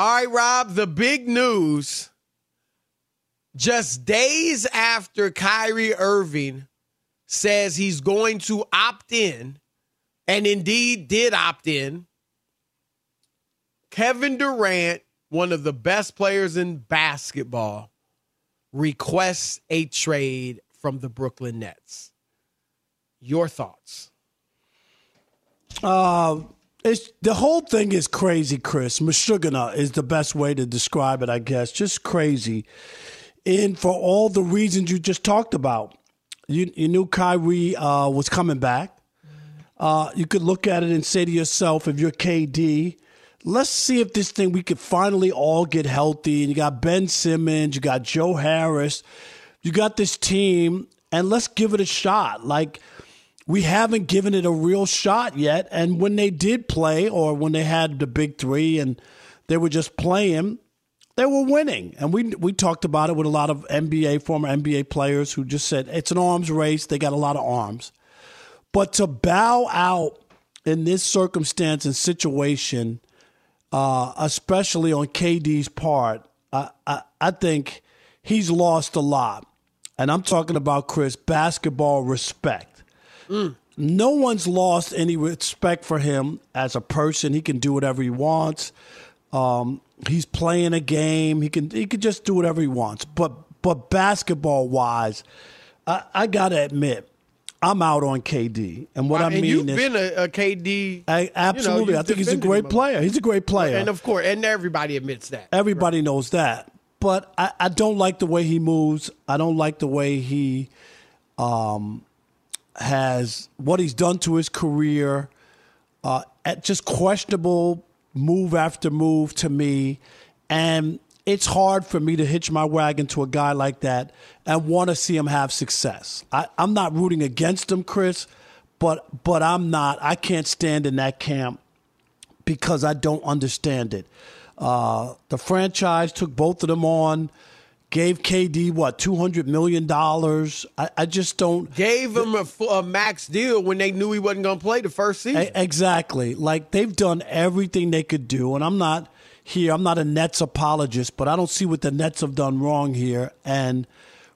All right, Rob, the big news. Just days after Kyrie Irving says he's going to opt in, and indeed did opt in, Kevin Durant, one of the best players in basketball, requests a trade from the Brooklyn Nets. Your thoughts? Um, it's the whole thing is crazy, Chris. Mashugana is the best way to describe it, I guess. Just crazy. And for all the reasons you just talked about. You, you knew Kyrie uh, was coming back. Uh, you could look at it and say to yourself, if you're KD, let's see if this thing we could finally all get healthy. And you got Ben Simmons, you got Joe Harris, you got this team, and let's give it a shot. Like we haven't given it a real shot yet. And when they did play, or when they had the big three and they were just playing, they were winning. And we we talked about it with a lot of NBA former NBA players who just said it's an arms race. They got a lot of arms, but to bow out in this circumstance and situation, uh, especially on KD's part, I, I I think he's lost a lot. And I'm talking about Chris basketball respect. Mm. No one's lost any respect for him as a person. He can do whatever he wants. Um, he's playing a game. He can he can just do whatever he wants. But but basketball wise, I, I gotta admit, I'm out on KD, and what I, and mean you've is, been a, a KD. I, absolutely, you know, I think he's a great him. player. He's a great player, and of course, and everybody admits that. Everybody knows that. But I, I don't like the way he moves. I don't like the way he um, has what he's done to his career. Uh, at just questionable move after move to me, and it's hard for me to hitch my wagon to a guy like that and want to see him have success. I, I'm not rooting against him, Chris, but but I'm not. I can't stand in that camp because I don't understand it. Uh, the franchise took both of them on, gave KD what two hundred million dollars. I, I just don't Gave him a, a max deal when they knew he wasn't going to play the first season. E- exactly. Like they've done everything they could do, and I'm not here. I'm not a Nets apologist, but I don't see what the Nets have done wrong here. And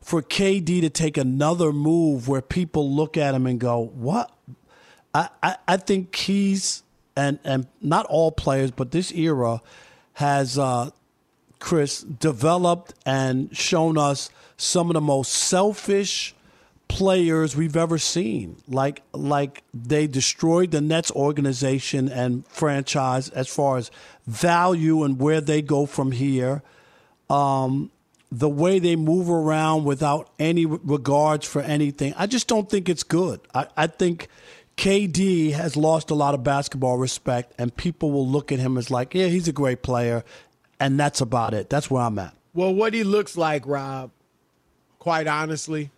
for KD to take another move where people look at him and go, "What?" I, I, I think he's and and not all players, but this era has uh, Chris developed and shown us some of the most selfish players we've ever seen. Like like they destroyed the Nets organization and franchise as far as value and where they go from here. Um, the way they move around without any regards for anything, I just don't think it's good. I, I think KD has lost a lot of basketball respect, and people will look at him as like, yeah, he's a great player, and that's about it. That's where I'm at. Well, what he looks like, Rob, quite honestly,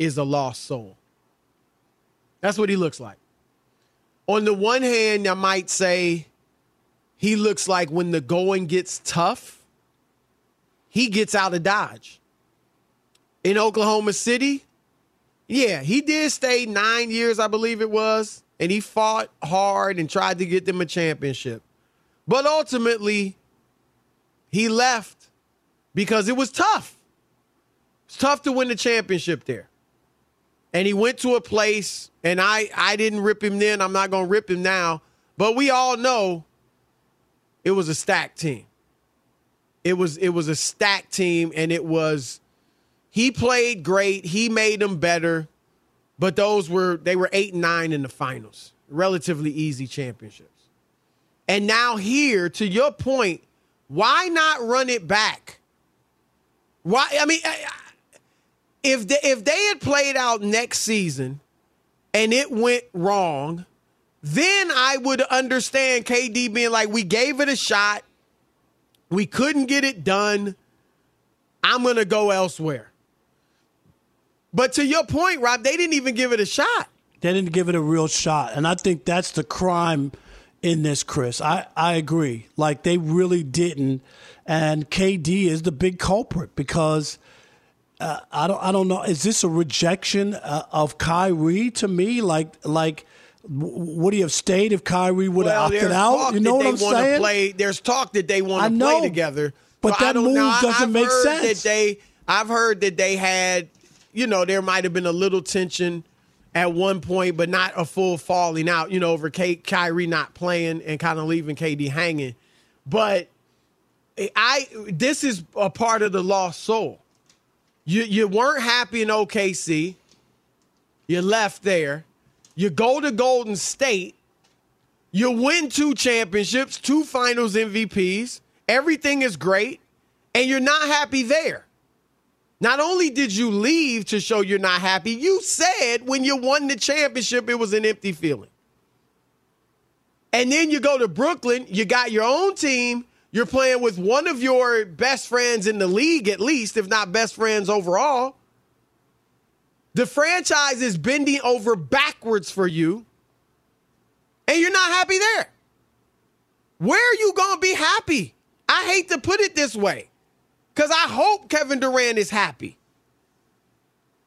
is a lost soul. That's what he looks like. On the one hand, I might say he looks like when the going gets tough, he gets out of Dodge. In Oklahoma City, yeah, he did stay nine years, I believe it was, and he fought hard and tried to get them a championship. But ultimately, he left because it was tough. It's tough to win the championship there. And he went to a place, and I, I didn't rip him then. I'm not going to rip him now. But we all know it was a stacked team. It was it was a stacked team, and it was he played great. He made them better, but those were they were eight and nine in the finals, relatively easy championships. And now here, to your point, why not run it back? Why? I mean, if they, if they had played out next season and it went wrong, then I would understand KD being like, "We gave it a shot, we couldn't get it done. I'm gonna go elsewhere." But to your point, Rob, they didn't even give it a shot. They didn't give it a real shot. And I think that's the crime in this, Chris. I, I agree. Like they really didn't. And KD is the big culprit because uh, I don't I don't know. Is this a rejection uh, of Kyrie to me? Like like would he have stayed if Kyrie would have opted out? You know what they I'm saying? Play, there's talk that they want to play together, but that move know. Doesn't I've make sense. That they, I've heard that they had, you know, there might have been a little tension at one point, but not a full falling out. You know, over K- Kyrie not playing and kind of leaving KD hanging. But I, this is a part of the lost soul. You you weren't happy in OKC. You left there. You go to Golden State. You win two championships, two finals MVPs. Everything is great. And you're not happy there. Not only did you leave to show you're not happy, you said when you won the championship, it was an empty feeling. And then you go to Brooklyn, you got your own team, you're playing with one of your best friends in the league, at least, if not best friends overall. The franchise is bending over backwards for you, and you're not happy there. Where are you going to be happy? I hate to put it this way, because I hope Kevin Durant is happy.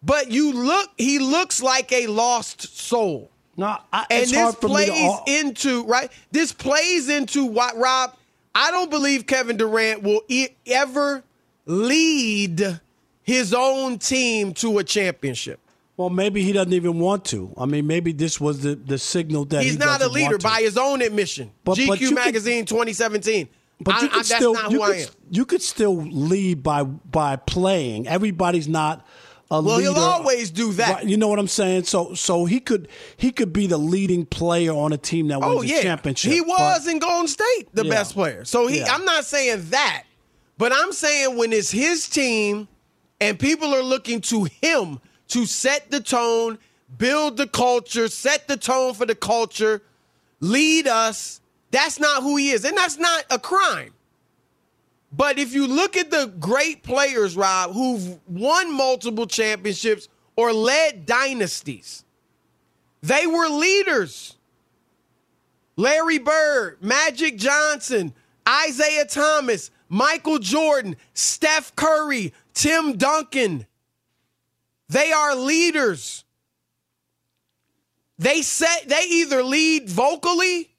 But you look, he looks like a lost soul. No, I, and it's this me to plays into right. This plays into what Rob. I don't believe Kevin Durant will e- ever lead his own team to a championship. Well, maybe he doesn't even want to. I mean, maybe this was the, the signal that He's he not a leader by his own admission. But- GQ but magazine 2017. But I- you could that's still you could, you could still lead by by playing. Everybody's not a well, leader. Well, he'll always do that. Right, you know what I'm saying? So so he could he could be the leading player on a team that wins oh a championship. he was but- in Golden State the Yeah. best player. So he, Yeah. I'm not saying that, but I'm saying when it's his team and people are looking to him to set the tone, build the culture, set the tone for the culture, lead us. That's not who he is, and that's not a crime. But if you look at the great players, Rob, who've won multiple championships or led dynasties, they were leaders. Larry Bird, Magic Johnson, Isiah Thomas, Michael Jordan, Steph Curry, Tim Duncan. They are leaders. They set they either lead vocally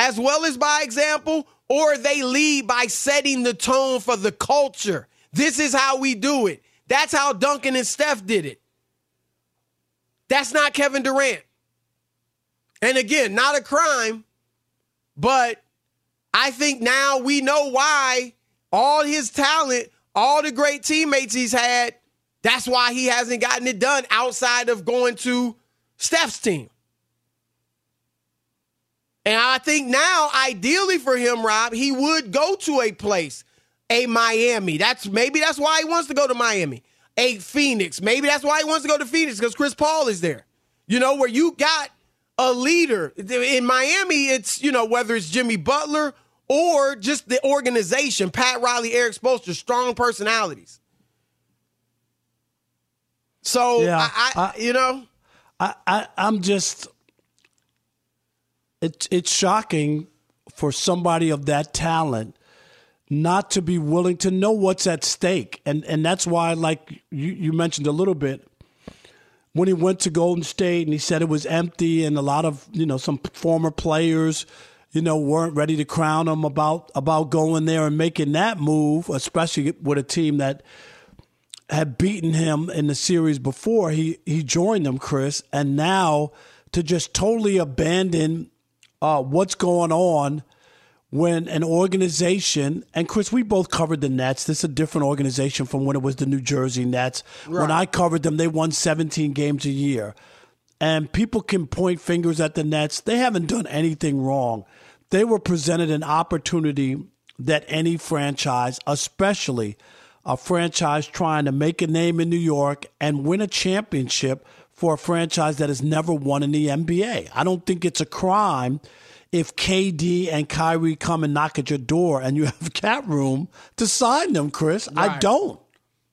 as well as by example or they lead by setting the tone for the culture. This is how we do it. That's how Duncan and Steph did it. That's not Kevin Durant. And again, not a crime, but I think now we know why all his talent, all the great teammates he's had, that's why he hasn't gotten it done outside of going to Steph's team. And I think now, ideally for him, Rob, he would go to a place, a Miami. That's maybe that's why he wants to go to Miami. A Phoenix. Maybe that's why he wants to go to Phoenix because Chris Paul is there. You know, where you got a leader. In Miami, it's, you know, whether it's Jimmy Butler or just the organization, Pat Riley, Erik Spoelstra, strong personalities. So Yeah, I, I, you know, I, I I'm just it's it's shocking for somebody of that talent not to be willing to know what's at stake. And and that's why like you, you mentioned a little bit when he went to Golden State and he said it was empty and a lot of, you know, some former players you know, weren't ready to crown him about about going there and making that move, especially with a team that had beaten him in the series before he he joined them, Chris, and now to just totally abandon uh, what's going on when an organization and Chris, we both covered the Nets. This is a different organization from when it was the New Jersey Nets. When I covered them, they won 17 games a year. And people can point fingers at the Nets. They haven't done anything wrong. They were presented an opportunity that any franchise, especially a franchise trying to make a name in New York and win a championship for a franchise that has never won in the NBA. I don't think it's a crime if KD and Kyrie come and knock at your door and you have cap room to sign them, Chris. I don't.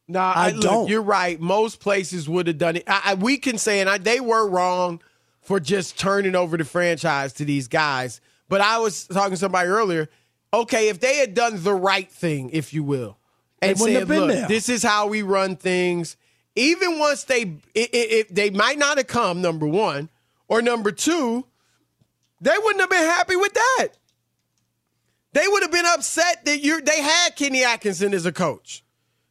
No, I, I don't. You're right. Most places would have done it. I, I, we can say, and I, they were wrong for just turning over the franchise to these guys. But I was talking to somebody earlier. Okay, if they had done the right thing, if you will, and said, have been "Look, there." this is how we run things," even once they, it, it, they might not have come. Number one, or number two, they wouldn't have been happy with that. They would have been upset that you they had Kenny Atkinson as a coach.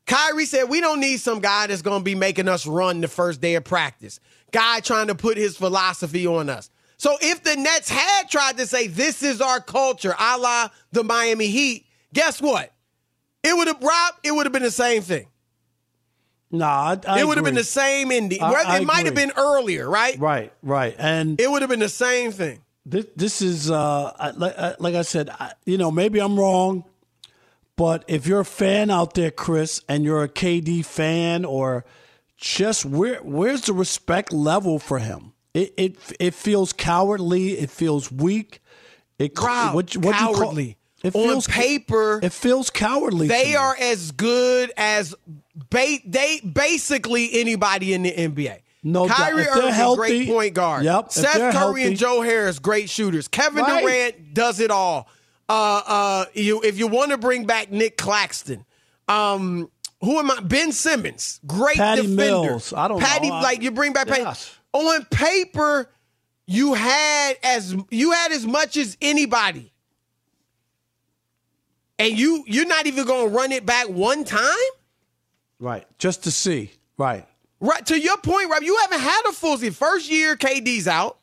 Kyrie said, We don't need some guy that's going to be making us run the first day of practice. Guy trying to put his philosophy on us. So if the Nets had tried to say, This is our culture, a la the Miami Heat, guess what? It would have, Rob, it would have been the same thing. Nah, I, I it would have been the same ending. I- Whether it might have been earlier, right? Right, right. And It would have been the same thing. this, this is uh, like, I- like I said, you know, maybe I'm wrong, but if you're a fan out there, Chris, and you're a KD fan, or just where where's the respect level for him? It it it feels cowardly. It feels weak. It what, what you call- cowardly. It On feels paper, it feels cowardly. They are as good as ba- they basically anybody in the NBA. No. Kyrie Irving, healthy- great point guard. Yep, Seth Curry and Joe Harris, great shooters. Kevin Right. Durant does it all. Uh, uh, you if you want to bring back Nick Claxton, um, who am I? Ben Simmons, great Patty defender. Mills. I don't Patty, know. I- like you bring back Patty. Yes. On paper, you had as you had as much as anybody. And you you're not even gonna run it back one time? right just to see. Right. Right to your point, Rob. You haven't had a full season. First year, KD's out.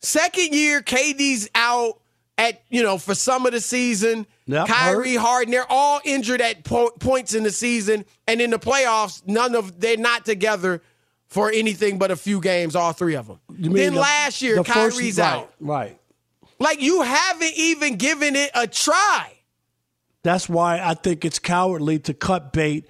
Second year, KD's out. at you know for some of the season. Yep, Kyrie hurt. Harden, they're all injured at po- points in the season, and in the playoffs, none of they're not together for anything but a few games. All three of them. Then the- last year, the first- Kyrie's right, out. Right. Like you haven't even given it a try. That's why I think it's cowardly to cut bait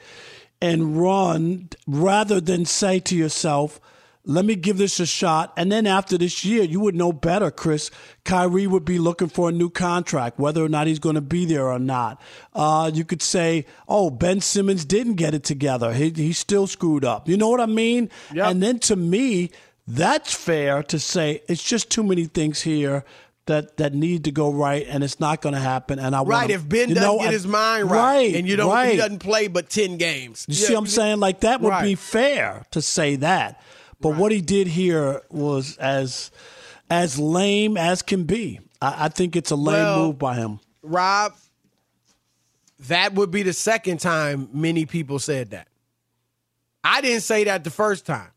and run rather than say to yourself, let me give this a shot. And then after this year, you would know better, Chris. Kyrie would be looking for a new contract, whether or not he's going to be there or not. Uh, you could say, oh, Ben Simmons didn't get it together. He, he still screwed up. You know what I mean? And then to me, that's fair to say it's just too many things here that, that need to go right, and it's not going to happen. And I Right. wanna- If Ben doesn't know, get I- his mind right, right, and you don't, right. he doesn't play but ten games. You see what I'm saying? Like that would be fair to say that. But what he did here was as as lame as can be. I, I think it's a lame Well, move by him. Rob, that would be the second time many people said that. I didn't say that the first time.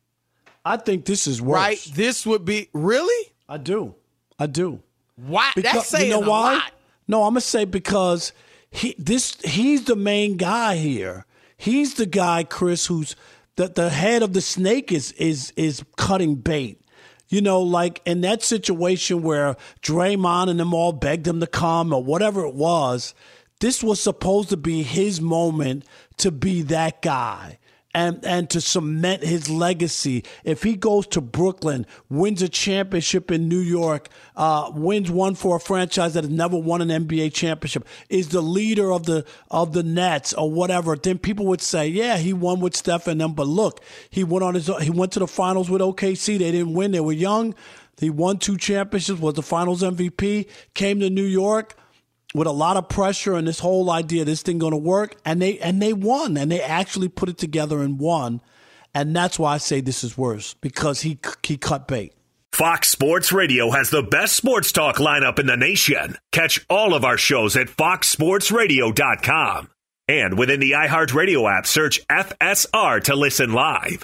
I think this is worse. Right? This would be really. I do. I do. Why? Because- That's saying you know a why? lot. No, I'm gonna say because he this he's the main guy here. He's the guy, Chris, who's the the head of the snake is is is cutting bait. You know, like in that situation where Draymond and them all begged him to come or whatever it was, this was supposed to be his moment to be that guy and and to cement his legacy. If he goes to Brooklyn, wins a championship in New York, uh, wins one for a franchise that has never won an NBA championship, is the leader of the of the Nets or whatever, then people would say, yeah, he won with Steph and them. But look, he went on his he went to the finals with OKC. They didn't win. They were young. He won two championships, was the finals MVP, came to New York with a lot of pressure and this whole idea this thing going to work and they and they won and they actually put it together and won and that's why I say this is worse because he he cut bait. Fox Sports Radio has the best sports talk lineup in the nation. Catch all of our shows at foxsportsradio.com. And within the iHeartRadio app, search FSR to listen live.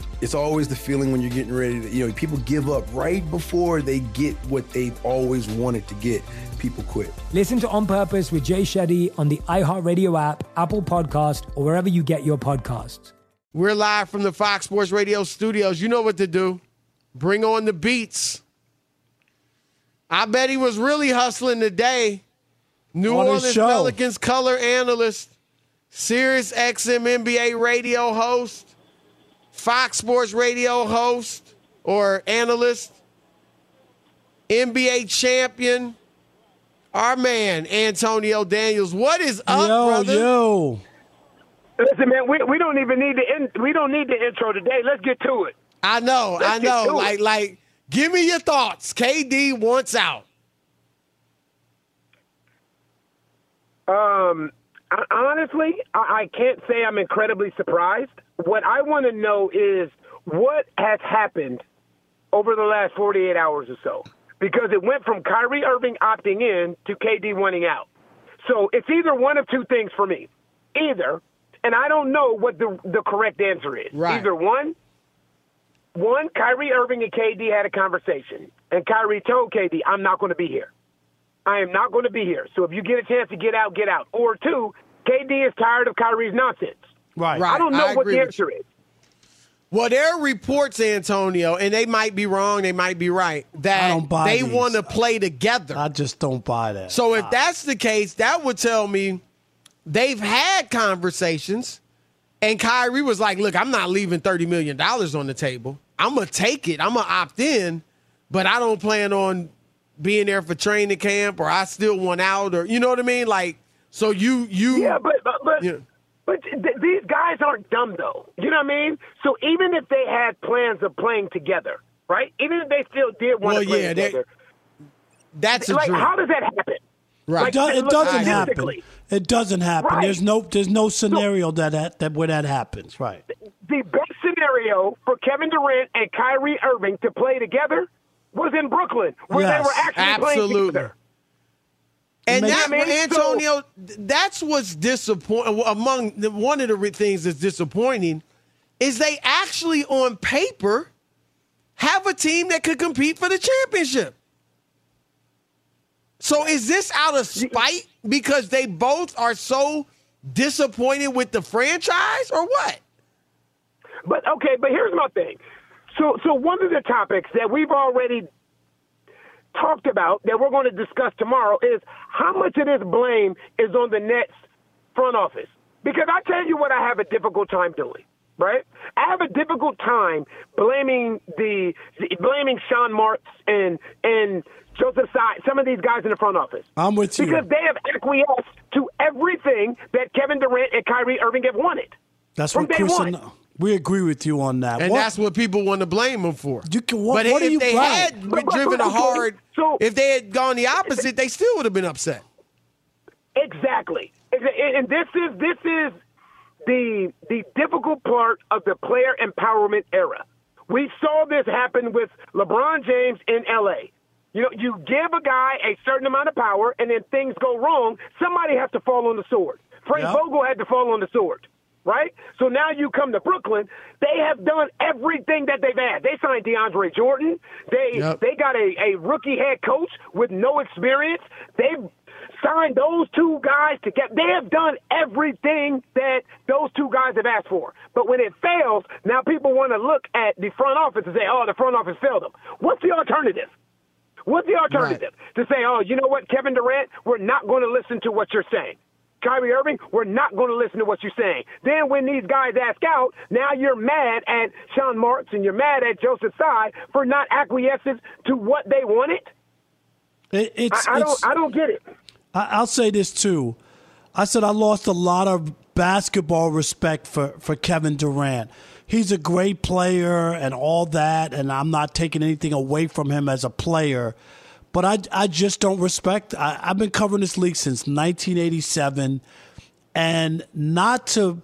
It's always the feeling when you're getting ready to, you know, people give up right before they get what they've always wanted to get. People quit. Listen to On Purpose with Jay Shetty on the iHeartRadio app, Apple Podcast, or wherever you get your podcasts. We're live from the Fox Sports Radio studios. You know what to do. Bring on the beats. I bet he was really hustling today. New On Orleans. Pelicans color analyst, Sirius XM NBA radio host, Fox Sports Radio host or analyst, NBA champion, our man Antonio Daniels. What is up, yo, brother? yo. Listen, man, we, we don't even need the in, we don't need the intro today. Let's get to it. I know, Let's I know. to it. Like, like, give me your thoughts. KD wants out. Um, I, honestly, I, I can't say I'm incredibly surprised. What I want to know is what has happened over the last 48 hours or so, because it went from Kyrie Irving opting in to KD wanting out. So it's either one of two things for me. Either, and I don't know what the the correct answer is. Right. Either one, one, Kyrie Irving and KD had a conversation, and Kyrie told KD, "I'm not going to be here. I am not going to be here. So if you get a chance to get out, get out." Or two, KD is tired of Kyrie's nonsense. Right. I don't know I what the with answer is. Well, there are reports, Antonio, and they might be wrong, they might be right, that they want to play together. I just don't buy that. So if that's the case, that would tell me they've had conversations, and Kyrie was like, "Look, I'm not leaving thirty million dollars on the table. I'm gonna take it. I'm gonna opt in, but I don't plan on being there for training camp, or I still want out, or you know what I mean? Like, so you you Yeah, but but but, Yeah. But th- these guys aren't dumb though. You know what I mean? So even if they had plans of playing together, right? Even if they still did want Well, to play yeah, they- together, that's a like dream. how does that happen? Right. Like, it, do- it look, doesn't happen. It doesn't happen. Right. There's no there's no scenario that, that that where that happens. Right. the best scenario for Kevin Durant and Kyrie Irving to play together was in Brooklyn, where Yes, they were actually playing together. And that, what I mean? Antonio, that's what's disappointing. Among the, one of the things that's disappointing is they actually, on paper, have a team that could compete for the championship. So is this out of spite because they both are so disappointed with the franchise, or what? But okay, but here's my thing. So, so one of the topics that we've already talked about that we're going to discuss tomorrow is how much of this blame is on the Nets front office. Because I tell you what, I have a difficult time doing. Right, I have a difficult time blaming the blaming Sean Marks and and Joseph Tsai, some of these guys in the front office. I'm with you. Because they have acquiesced to everything that Kevin Durant and Kyrie Irving have wanted. That's from what day Chris one. and we agree with you on that. And What- that's what people want to blame them for. You can, what, but what if are you they blaming? had been driven a hard, if they had gone the opposite, they still would have been upset. Exactly. And and this is this is the the difficult part of the player empowerment era. We saw this happen with LeBron James in LA. You know, you give a guy a certain amount of power and then things go wrong, somebody has to fall on the sword. Frank Yep. Vogel had to fall on the sword. Right? So now you come to Brooklyn, they have done everything that they've had. They signed DeAndre Jordan. They Yep. they got a, a rookie head coach with no experience. They've signed those two guys together. They have done everything that those two guys have asked for. But when it fails, now people want to look at the front office and say, oh, the front office failed them. What's the alternative? What's the alternative? To say, oh, you know what, Kevin Durant, we're not going to listen to what you're saying. Kyrie Irving, we're not going to listen to what you're saying. Then when these guys ask out, now you're mad at Sean Marks and you're mad at Joseph Tsai for not acquiescing to what they wanted. It, it's, I, I it's- don't, I don't get it. I, I'll say this too. I said I lost a lot of basketball respect for, for Kevin Durant. He's a great player and all that, and I'm not taking anything away from him as a player. But I, I just don't respect. I, I've been covering this league since 1987, and not to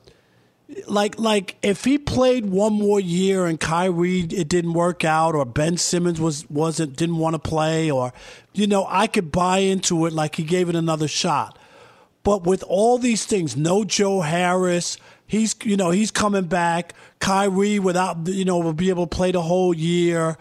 like like if he played one more year and Kyrie it didn't work out or Ben Simmons was wasn't didn't want to play or you know I could buy into it like he gave it another shot. But with all these things, no Joe Harris, he's you know he's coming back. Kyrie without you know will be able to play the whole year.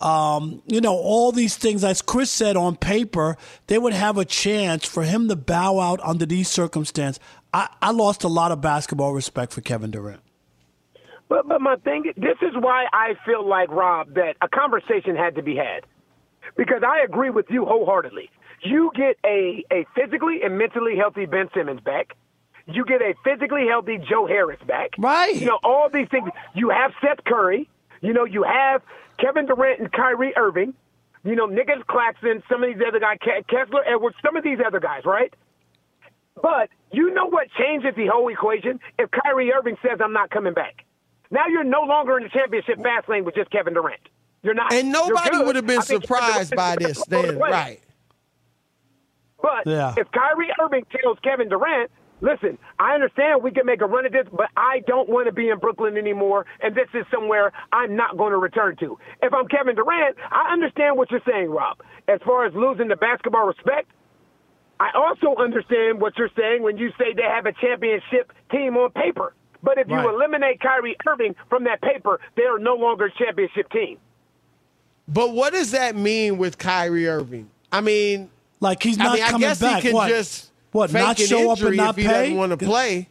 Um, you know all these things, as Chris said on paper, they would have a chance for him to bow out under these circumstances. I, I lost a lot of basketball respect for Kevin Durant. But but my thing, this is why I feel like Rob that a conversation had to be had, because I agree with you wholeheartedly. You get a a physically and mentally healthy Ben Simmons back. You get a physically healthy Joe Harris back. Right. You know all these things. You have Seth Curry. You know you have Kevin Durant and Kyrie Irving. You know Nicholas Claxton. Some of these other guys, Kessler Edwards. Some of these other guys, right? But you know what changes the whole equation? If Kyrie Irving says, I'm not coming back. Now you're no longer in the championship fast lane with just Kevin Durant. You're not. And You're nobody would have been I surprised by this the then, right? But Yeah. if Kyrie Irving tells Kevin Durant, listen, I understand we can make a run at this, but I don't want to be in Brooklyn anymore, and this is somewhere I'm not going to return to. If I'm Kevin Durant, I understand what you're saying, Rob. As far as losing the basketball respect, I also understand what you're saying when you say they have a championship team on paper. But if you Right. eliminate Kyrie Irving from that paper, they are no longer a championship team. But what does that mean with Kyrie Irving? I mean, like he's I not mean, I coming guess back. he can What? just What, fake not show up and not if he pay? doesn't want to play.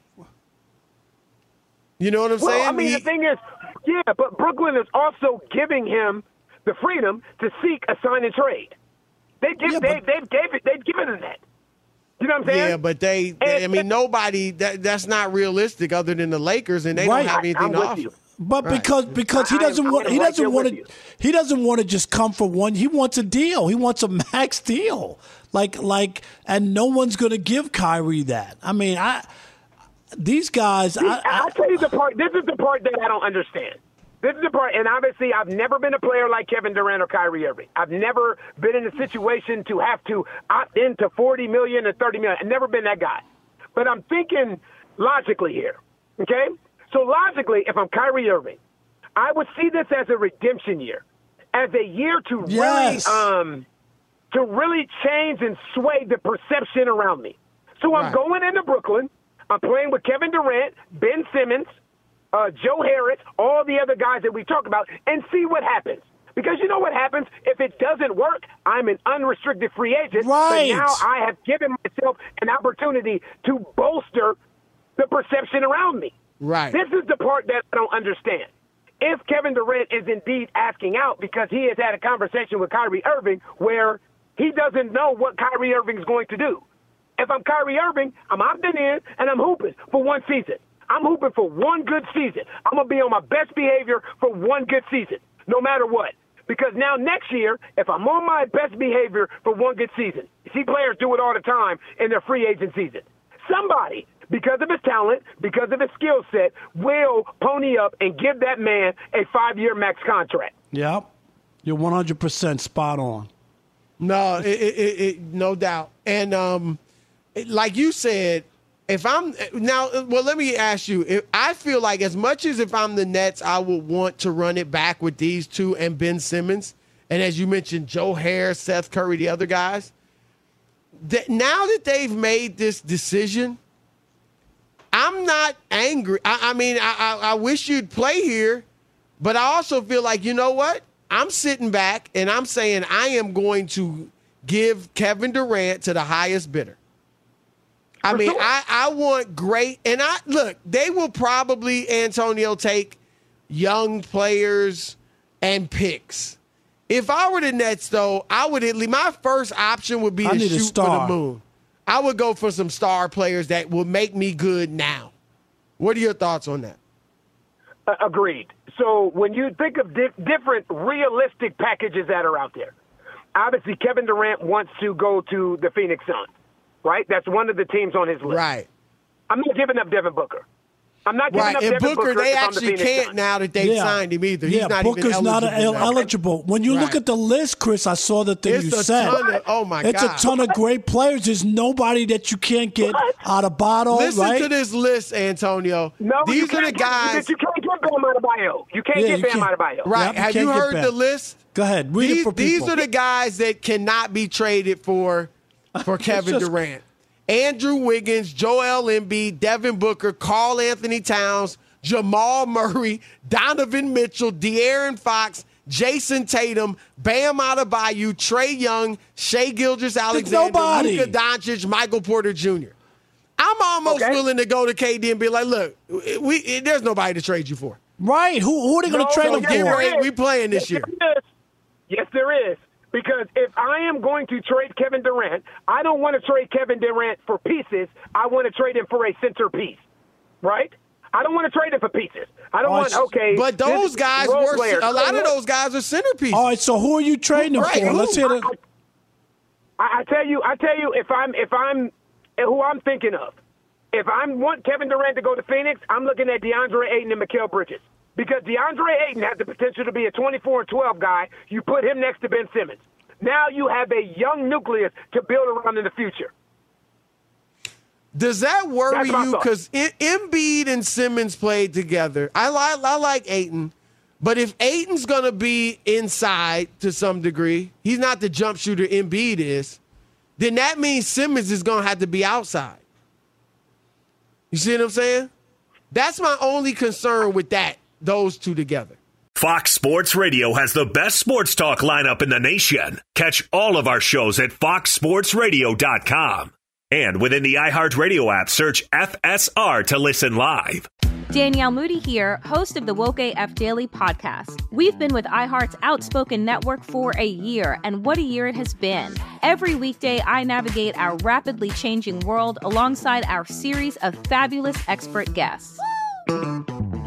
You know what I'm well, saying? I mean, He- the thing is, yeah, but Brooklyn is also giving him the freedom to seek a sign and trade. They give, they, they've gave it, they've given him that. You know what I'm saying? Yeah, but they, they- I mean, nobody. That, that's not realistic, other than the Lakers, and they don't have anything to offer. But Right. because because he doesn't I'm want he doesn't want to he doesn't want to just come for one. He wants a deal. He wants a max deal. Like like and no one's going to give Kyrie that. I mean, I these guys. See, I, I'll tell you the part. This is the part that I don't understand. This is the part, and obviously, I've never been a player like Kevin Durant or Kyrie Irving. I've never been in a situation to have to opt into forty million or thirty million. I've never been that guy. But I'm thinking logically here. Okay, So logically, if I'm Kyrie Irving, I would see this as a redemption year, as a year to Yes. really, um, to really change and sway the perception around me. So I'm Right. going into Brooklyn. I'm playing with Kevin Durant, Ben Simmons, uh, Joe Harris, all the other guys that we talk about, and see what happens. Because you know what happens if it doesn't work. I'm an unrestricted free agent. Right. But now I have given myself an opportunity to bolster the perception around me. Right. This is the part that I don't understand. If Kevin Durant is indeed asking out because he has had a conversation with Kyrie Irving where he doesn't know what Kyrie Irving's going to do. If I'm Kyrie Irving, I'm opting in and I'm hooping for one season. I'm hooping for one good season. I'm going to be on my best behavior for one good season, no matter what. Because now next year, if I'm on my best behavior for one good season, see players do it all the time in their free agent season. Somebody, because of his talent, because of his skill set, will pony up and give that man a five year max contract. Yep. You're 100% spot on. No, it, it, it, it, no doubt. And um, it- like you said, if I'm now, well, let me ask you. If I feel like as much as if I'm the Nets, I would want to run it back with these two and Ben Simmons, and as you mentioned, Joe Harris, Seth Curry, the other guys. That now that they've made this decision, I'm not angry. I, I mean, I, I, I wish you'd play here, but I also feel like you know what? I'm sitting back and I'm saying I am going to give Kevin Durant to the highest bidder. I mean, I, I want great, and I look. They will probably Antonio take young players and picks. If I were the Nets, though, I would at least my first option would be I to shoot for the moon. I would go for some star players that will make me good now. What are your thoughts on that? Uh, agreed. So when you think of di- different realistic packages that are out there, obviously Kevin Durant wants to go to the Phoenix Suns, right? That's one of the teams on his list. Right. I'm not giving up Devin Booker. I'm not giving Right, up and Devin Booker, they if I'm the actually can't Suns. now that they've signed him either. He's yeah, not Booker's even not eligible. el- eligible. When you look at the list, Chris, I saw the thing It's you a said. ton of- oh my it's God. a ton of great players. There's nobody that you can't get out of bottle, Listen right? to this list, Antonio. No, These are can't the get- guys. You can't get Bam Adebayo. You can't Yeah, get you Bam can't- Adebayo. Right. Yep, Have you heard the list? Go ahead, read these, it for people. These are the guys that cannot be traded for for Kevin just- Durant. Andrew Wiggins, Joel Embiid, Devin Booker, Karl-Anthony Towns, Jamal Murray, Donovan Mitchell, De'Aaron Fox, Jayson Tatum, Bam Adebayo, Trae Young, Shai Gilgeous Alexander, nobody. Luka Doncic, Michael Porter Jr. I'm almost Okay. willing to go to KD and be like, look, we there's nobody to trade you for. right. Who, who are they going to No, trade no, him yes, for? there ready. We playing this Yes, year. Yes, there is. Because if I am going to trade Kevin Durant, I don't want to trade Kevin Durant for pieces. I want to trade him for a centerpiece, right? I don't want to trade him for pieces. I don't Oh, want okay. But those guys were player. a lot of those guys are centerpieces. All right, so who are you trading him Right, for? who? Let's hear it. I, I tell you, I tell you, if I'm if I'm who I'm thinking of, if I want Kevin Durant to go to Phoenix, I'm looking at DeAndre Ayton and Mikal Bridges because DeAndre Ayton has the potential to be a 24 and 12 guy. You put him next to Ben Simmons. Now you have a young nucleus to build around in the future. Does that worry you? Because Embiid and Simmons played together. I like I like Ayton, but if Ayton's gonna be inside to some degree, he's not the jump shooter Embiid is. Then that means Simmons is gonna have to be outside. You see what I'm saying? That's my only concern with that. Those two together. Fox Sports Radio has the best sports talk lineup in the nation. Catch all of our shows at foxsportsradio.com. And within the iHeartRadio app, search FSR to listen live. Danielle Moody here, host of the Woke AF Daily podcast. We've been with iHeart's Outspoken Network for a year, and what a year it has been. Every weekday, I navigate our rapidly changing world alongside our series of fabulous expert guests.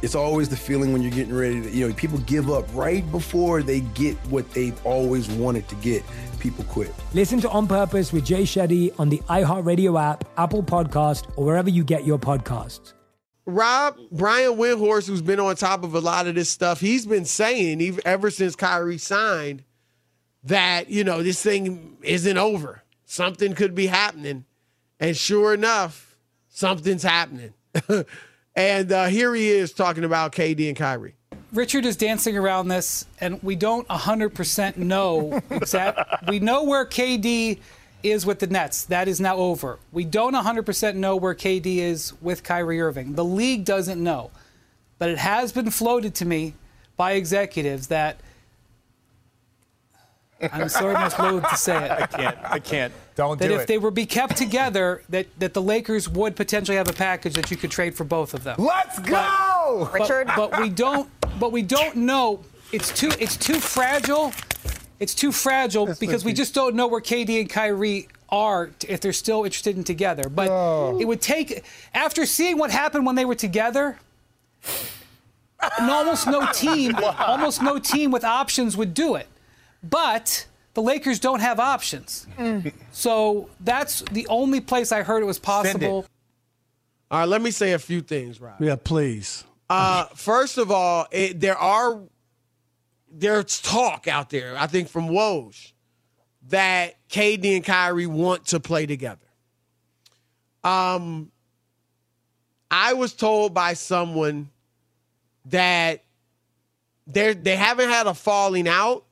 It's always the feeling when you're getting ready to, you know, people give up right before they get what they've always wanted to get. People quit. Listen to On Purpose with Jay Shetty on the iHeartRadio app, Apple Podcast, or wherever you get your podcasts. Rob, Brian Windhorst, who's been on top of a lot of this stuff, he's been saying ever since Kyrie signed that, you know, this thing isn't over. Something could be happening. And sure enough, something's happening. and uh, here he is talking about KD and Kyrie. Richard is dancing around this, and we don't 100% know exact. we know where KD is with the Nets. That is now over. We don't 100% know where KD is with Kyrie Irving. The league doesn't know. But it has been floated to me by executives that I'm so much loath to say it. I can't. I can't. Don't do that do if it. they were be kept together, that, that the Lakers would potentially have a package that you could trade for both of them. Let's go! No, Richard. But, but we don't. But we don't know. It's too. It's too fragile. It's too fragile because we just don't know where KD and Kyrie are if they're still interested in together. But oh. it would take after seeing what happened when they were together. and almost no team, almost no team with options would do it. But the Lakers don't have options. So that's the only place I heard it was possible. All right, let me say a few things, Rob. Yeah, please. Uh, first of all, it, there are there's talk out there. I think from Woj that KD and Kyrie want to play together. Um, I was told by someone that they they haven't had a falling out,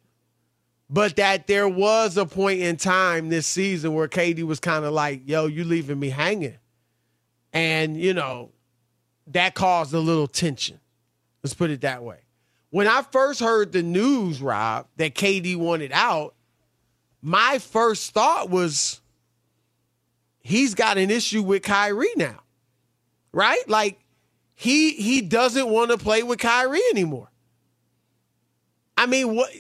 but that there was a point in time this season where KD was kind of like, "Yo, you leaving me hanging," and you know that caused a little tension. Let's put it that way. When I first heard the news, Rob, that KD wanted out, my first thought was he's got an issue with Kyrie now. Right? Like he he doesn't want to play with Kyrie anymore. I mean, what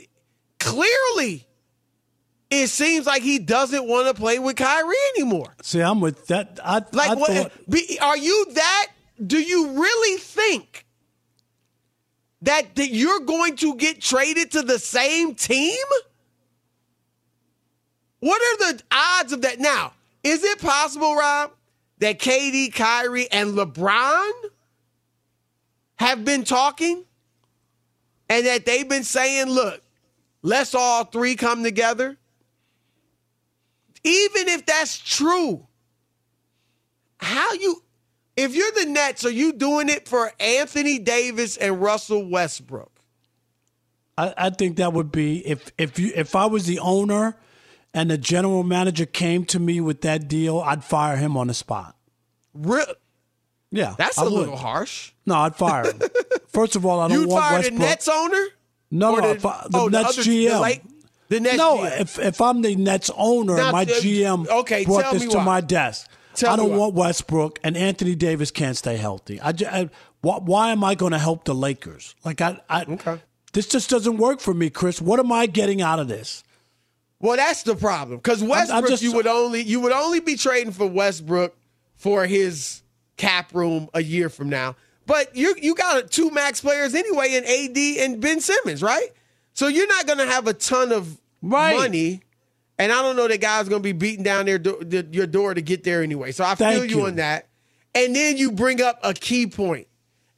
clearly it seems like he doesn't want to play with Kyrie anymore. See, I'm with that. I, Like, I what, thought, be, are you that? Do you really think that, that you're going to get traded to the same team? What are the odds of that? Now, is it possible, Rob, that KD, Kyrie, and LeBron have been talking and that they've been saying, look, let's all three come together? Even if that's true, how you if you're the Nets, are you doing it for Anthony Davis and Russell Westbrook? I, I think that would be if if you if I was the owner and the general manager came to me with that deal, I'd fire him on the spot. Re- Yeah, That's a a little harsh. No, I'd fire him. First of all, I don't You'd want fire Westbrook. the Nets owner? No, no, the- if I- the oh, the Nets other- the GM. The Nets no, GM. if if I'm the Nets owner, Now, my uh, GM okay, brought this to why. my desk. Tell I don't want Westbrook and Anthony Davis can't stay healthy. I, I why, why am I going to help the Lakers? Like I, I okay. this just doesn't work for me, Chris. What am I getting out of this? Well, that's the problem because I'm Westbrook, just- you would only you would only be trading for Westbrook for his cap room a year from now. But you you got two max players anyway in AD and Ben Simmons, right? So you're not going to have a ton of money, and I don't know that guys going to be beating down their do- the, your door to get there anyway. So I Thank feel you you. on that. And then you bring up a key point.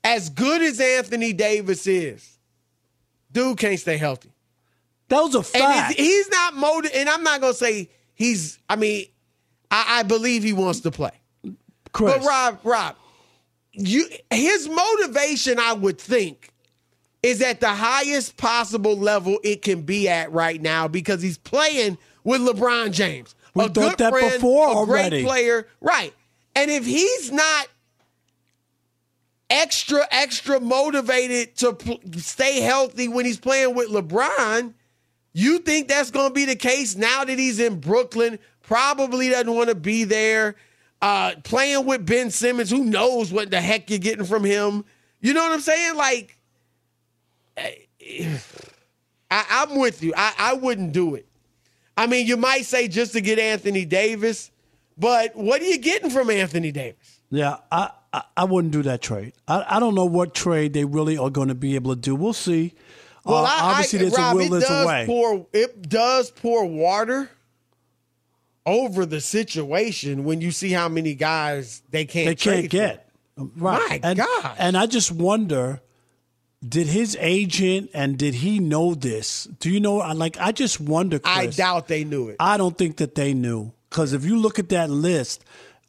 As good as Anthony Davis is, dude can't stay healthy. That was a And fact. it's- he's not motivated. And I'm not gonna say he's. I mean, I, I believe he wants to play. Chris. But Rob, Rob, you his motivation, I would think, is at the highest possible level it can be at right now because he's playing with LeBron James. We a thought good that friend, before a already. great player, right? And if he's not extra extra motivated to pl- stay healthy when he's playing with LeBron, you think that's going to be the case now that he's in Brooklyn? Probably doesn't want to be there. Uh, playing with Ben Simmons, who knows what the heck you're getting from him? You know what I'm saying? Like, I, I'm with you. I, I wouldn't do it. I mean, you might say just to get Anthony Davis, but what are you getting from Anthony Davis? Yeah, I, I, I wouldn't do that trade. I, I don't know what trade they really are going to be able to do. We'll see. Well, Uh, I, obviously, I, there's Rob, a will, there's a way. pour it does pour water over the situation when you see how many guys they can't they can't for. get. Right. My and, God. And I just wonder, did his agent and did he know this? Do you know? Like, I just wonder. Chris. I doubt they knew it. I don't think that they knew because if you look at that list,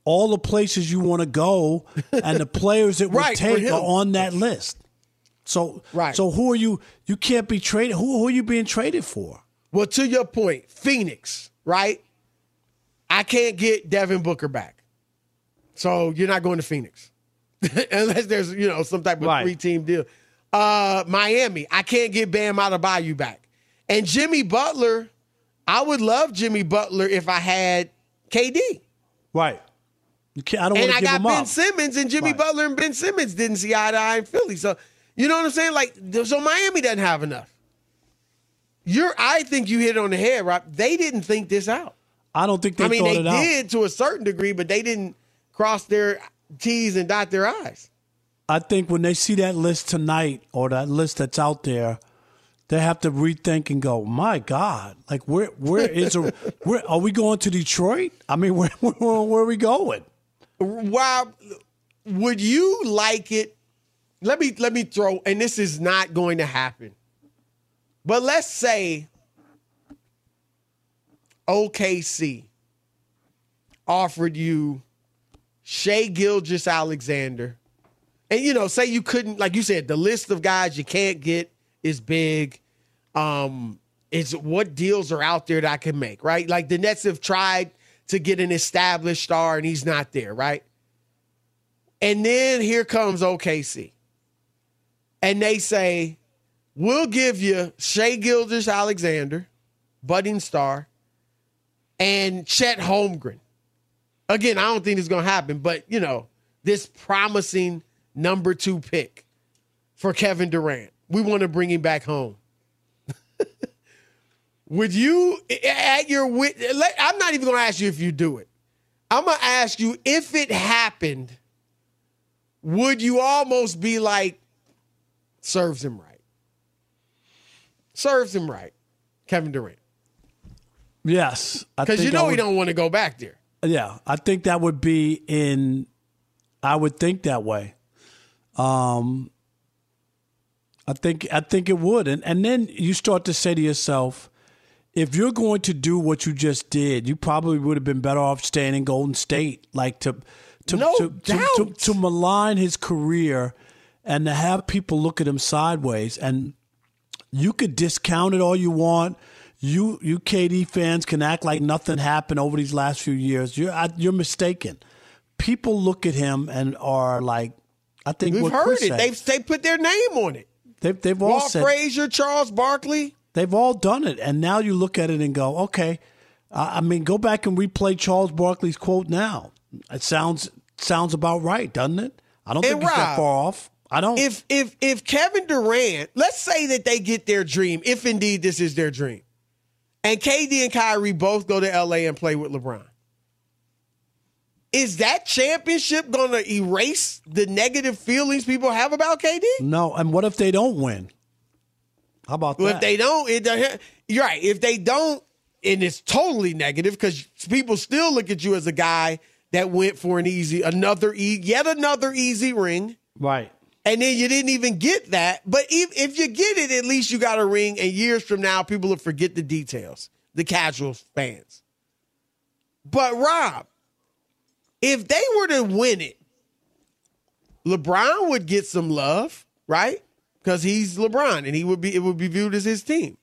all the places you want to go and the players that would Right, for take are on that list. So, Right. So who are you? You can't be traded. Who, who are you being traded for? Well, to your point, Phoenix, right? I can't get Devin Booker back. So you're not going to Phoenix. Unless there's, you know, some type of Right. three team deal. Uh Miami, I can't get Bam Adebayo back. And Jimmy Butler, I would love Jimmy Butler if I had KD. Right. You can't, I don't and want I to give got Ben up. Simmons and Jimmy Right. Butler and Ben Simmons didn't see eye to eye in Philly. So you know what I'm saying? Like so Miami doesn't have enough. You're I think you hit it on the head, Rob. They didn't think this out. I don't think they I mean, thought they it out. did to a certain degree, but they didn't cross their T's and dot their I's. I think when they see that list tonight or that list that's out there, they have to rethink and go, "My God, like where where is a where are we going to Detroit? I mean, where where, where are we going?" Why would you like it? Let me let me throw, and this is not going to happen. But let's say OKC offered you Shai Gilgeous Alexander. And you know, say you couldn't, like you said, the list of guys you can't get is big. Um, it's what deals are out there that I can make, right? Like the Nets have tried to get an established star and he's not there, right? And then here comes OKC. And they say, we'll give you Shai Gilgeous Alexander, budding star, and Chet Holmgren. Again, I don't think it's going to happen, but you know, this promising number two pick for Kevin Durant. We want to bring him back home. Would you, at your I'm not even going to ask you if you do it. I'm going to ask you if it happened, would you almost be like, serves him right? Serves him right, Kevin Durant. Yes, Because you know he would- don't want to go back there. Yeah, I think that would be in. I would think that way. Um, I think I think it would, and and then you start to say to yourself, if you're going to do what you just did, you probably would have been better off staying in Golden State, like to to No to, to, to, to malign his career and to have people look at him sideways and you could discount it all you want. You you KD fans can act like nothing happened over these last few years. You're I, you're mistaken. People look at him and are like, I think We've what heard it. They've they put their name on it. they've they've all Walt said Frazier, Charles Barkley. they've all done it, and now you look at it and go, okay. I I mean, go back and replay Charles Barkley's quote now. It sounds sounds about right, doesn't it? I don't And think he's that far off. I don't. If if if Kevin Durant, let's say that they get their dream, if indeed this is their dream, and KD and Kyrie both go to LA and play with LeBron, is that championship going to erase the negative feelings people have about KD? no, and what if they don't win? How about Well, that? if they don't, it, you're right. If they don't, and it's totally negative because people still look at you as a guy that went for an easy, another, e- yet another easy ring. right. And then you didn't even get that. But if, if you get it, at least you got a ring. And years from now, people will forget the details, the casual fans. But Rob, if they were to win it, LeBron would get some love, right? Because he's LeBron and he would be it would be viewed as his team.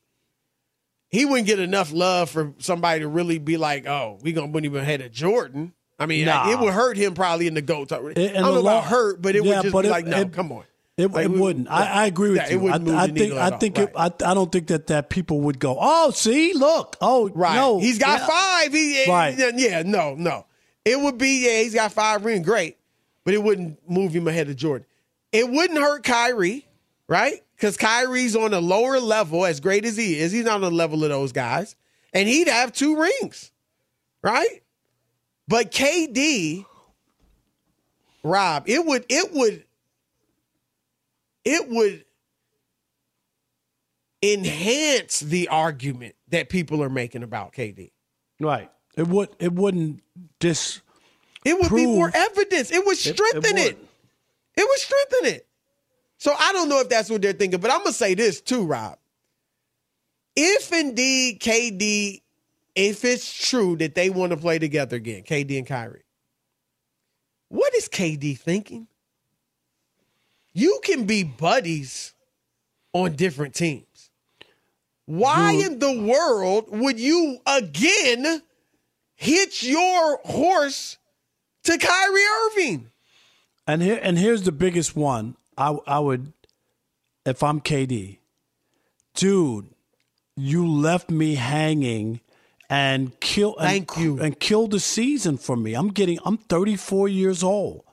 He wouldn't get enough love for somebody to really be like, oh, we gonna put him ahead of Jordan. I mean, Nah. it would hurt him probably in the GOAT. I don't know about hurt, but it Yeah, would just be it- like, no, it- come on. It, Like, it wouldn't. I, I agree with Yeah, it you. I, wouldn't move I think. needle I think. It, I, I don't think that that people would go. Oh, see, look. Oh, Right. No, he's got yeah." five. He, Right. Yeah, no, no. It would be, yeah, he's got five ring, great. But it wouldn't move him ahead of Jordan. It wouldn't hurt Kyrie, right? Because Kyrie's on a lower level, as great as he is. He's not on the level of those guys. And he'd have two rings, right? But KD, Rob, it would, it would, it would enhance the argument that people are making about KD. Right. It would. It wouldn't dis. It would be more evidence. It would It- it strengthen it. would. It would strengthen it. So I don't know if that's what they're thinking, but I'm gonna say this too, Rob. If indeed KD, if it's true that they want to play together again, KD and Kyrie, what is KD thinking? You can be buddies on different teams. Why in the world would you again hitch your horse to Kyrie Irving? And here and here's the biggest one. I I would, if I'm KD, dude, you left me hanging, and kill and, Thank you. and kill the season for me. I'm getting I'm 34 years old.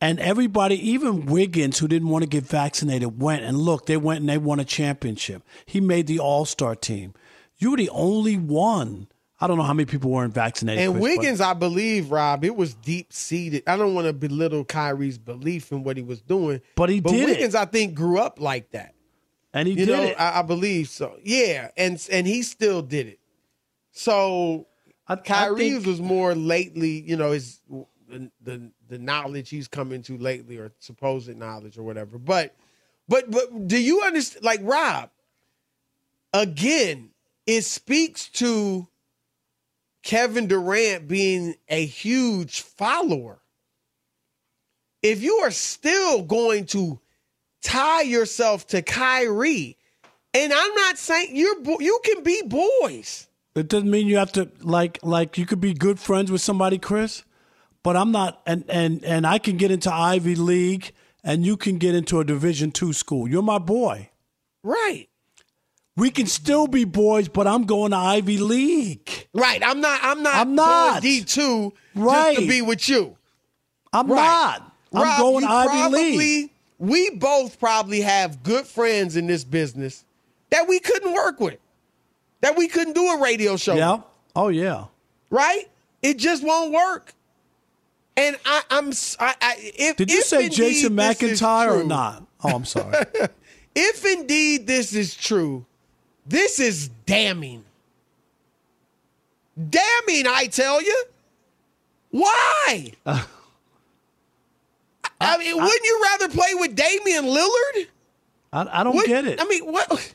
And everybody, even Wiggins, who didn't want to get vaccinated, went and look, they went and they won a championship. He made the all star team. You were the only one. I don't know how many people weren't vaccinated. And Chris, but- Wiggins, I believe, Rob, it was deep seated. I don't want to belittle Kyrie's belief in what he was doing, But he but did it. Wiggins, I think, grew up like that. and he you did know, it. I, I believe so. Yeah, and and he still did it. So Kyrie think- was more lately, you know, his the, the the knowledge he's come into lately, or supposed knowledge, or whatever. But but but do you understand? Like Rob, again, it speaks to Kevin Durant being a huge follower. If you are still going to tie yourself to Kyrie, and I'm not saying you're you can be boys. It doesn't mean you have to like like you could be good friends with somebody, Chris. But I'm not, and and and I can get into Ivy League, and you can get into a Division two school. You're my boy. Right. We can still be boys, but I'm going to Ivy League. Right. I'm not. I'm not. I'm not. D two. Right. Just to be with you. I'm Right. not. I'm Rob, going Ivy probably, League. We both probably have good friends in this business that we couldn't work with, that we couldn't do a radio show. Yeah. Oh yeah. Right. It just won't work. And I, I'm. I. if, Did you say Jason McIntyre or not? Oh, I'm sorry. if indeed this is true, this is damning. Damning, I tell you. Why? I mean, wouldn't you rather play with Damian Lillard? I, I don't get it. I mean, what?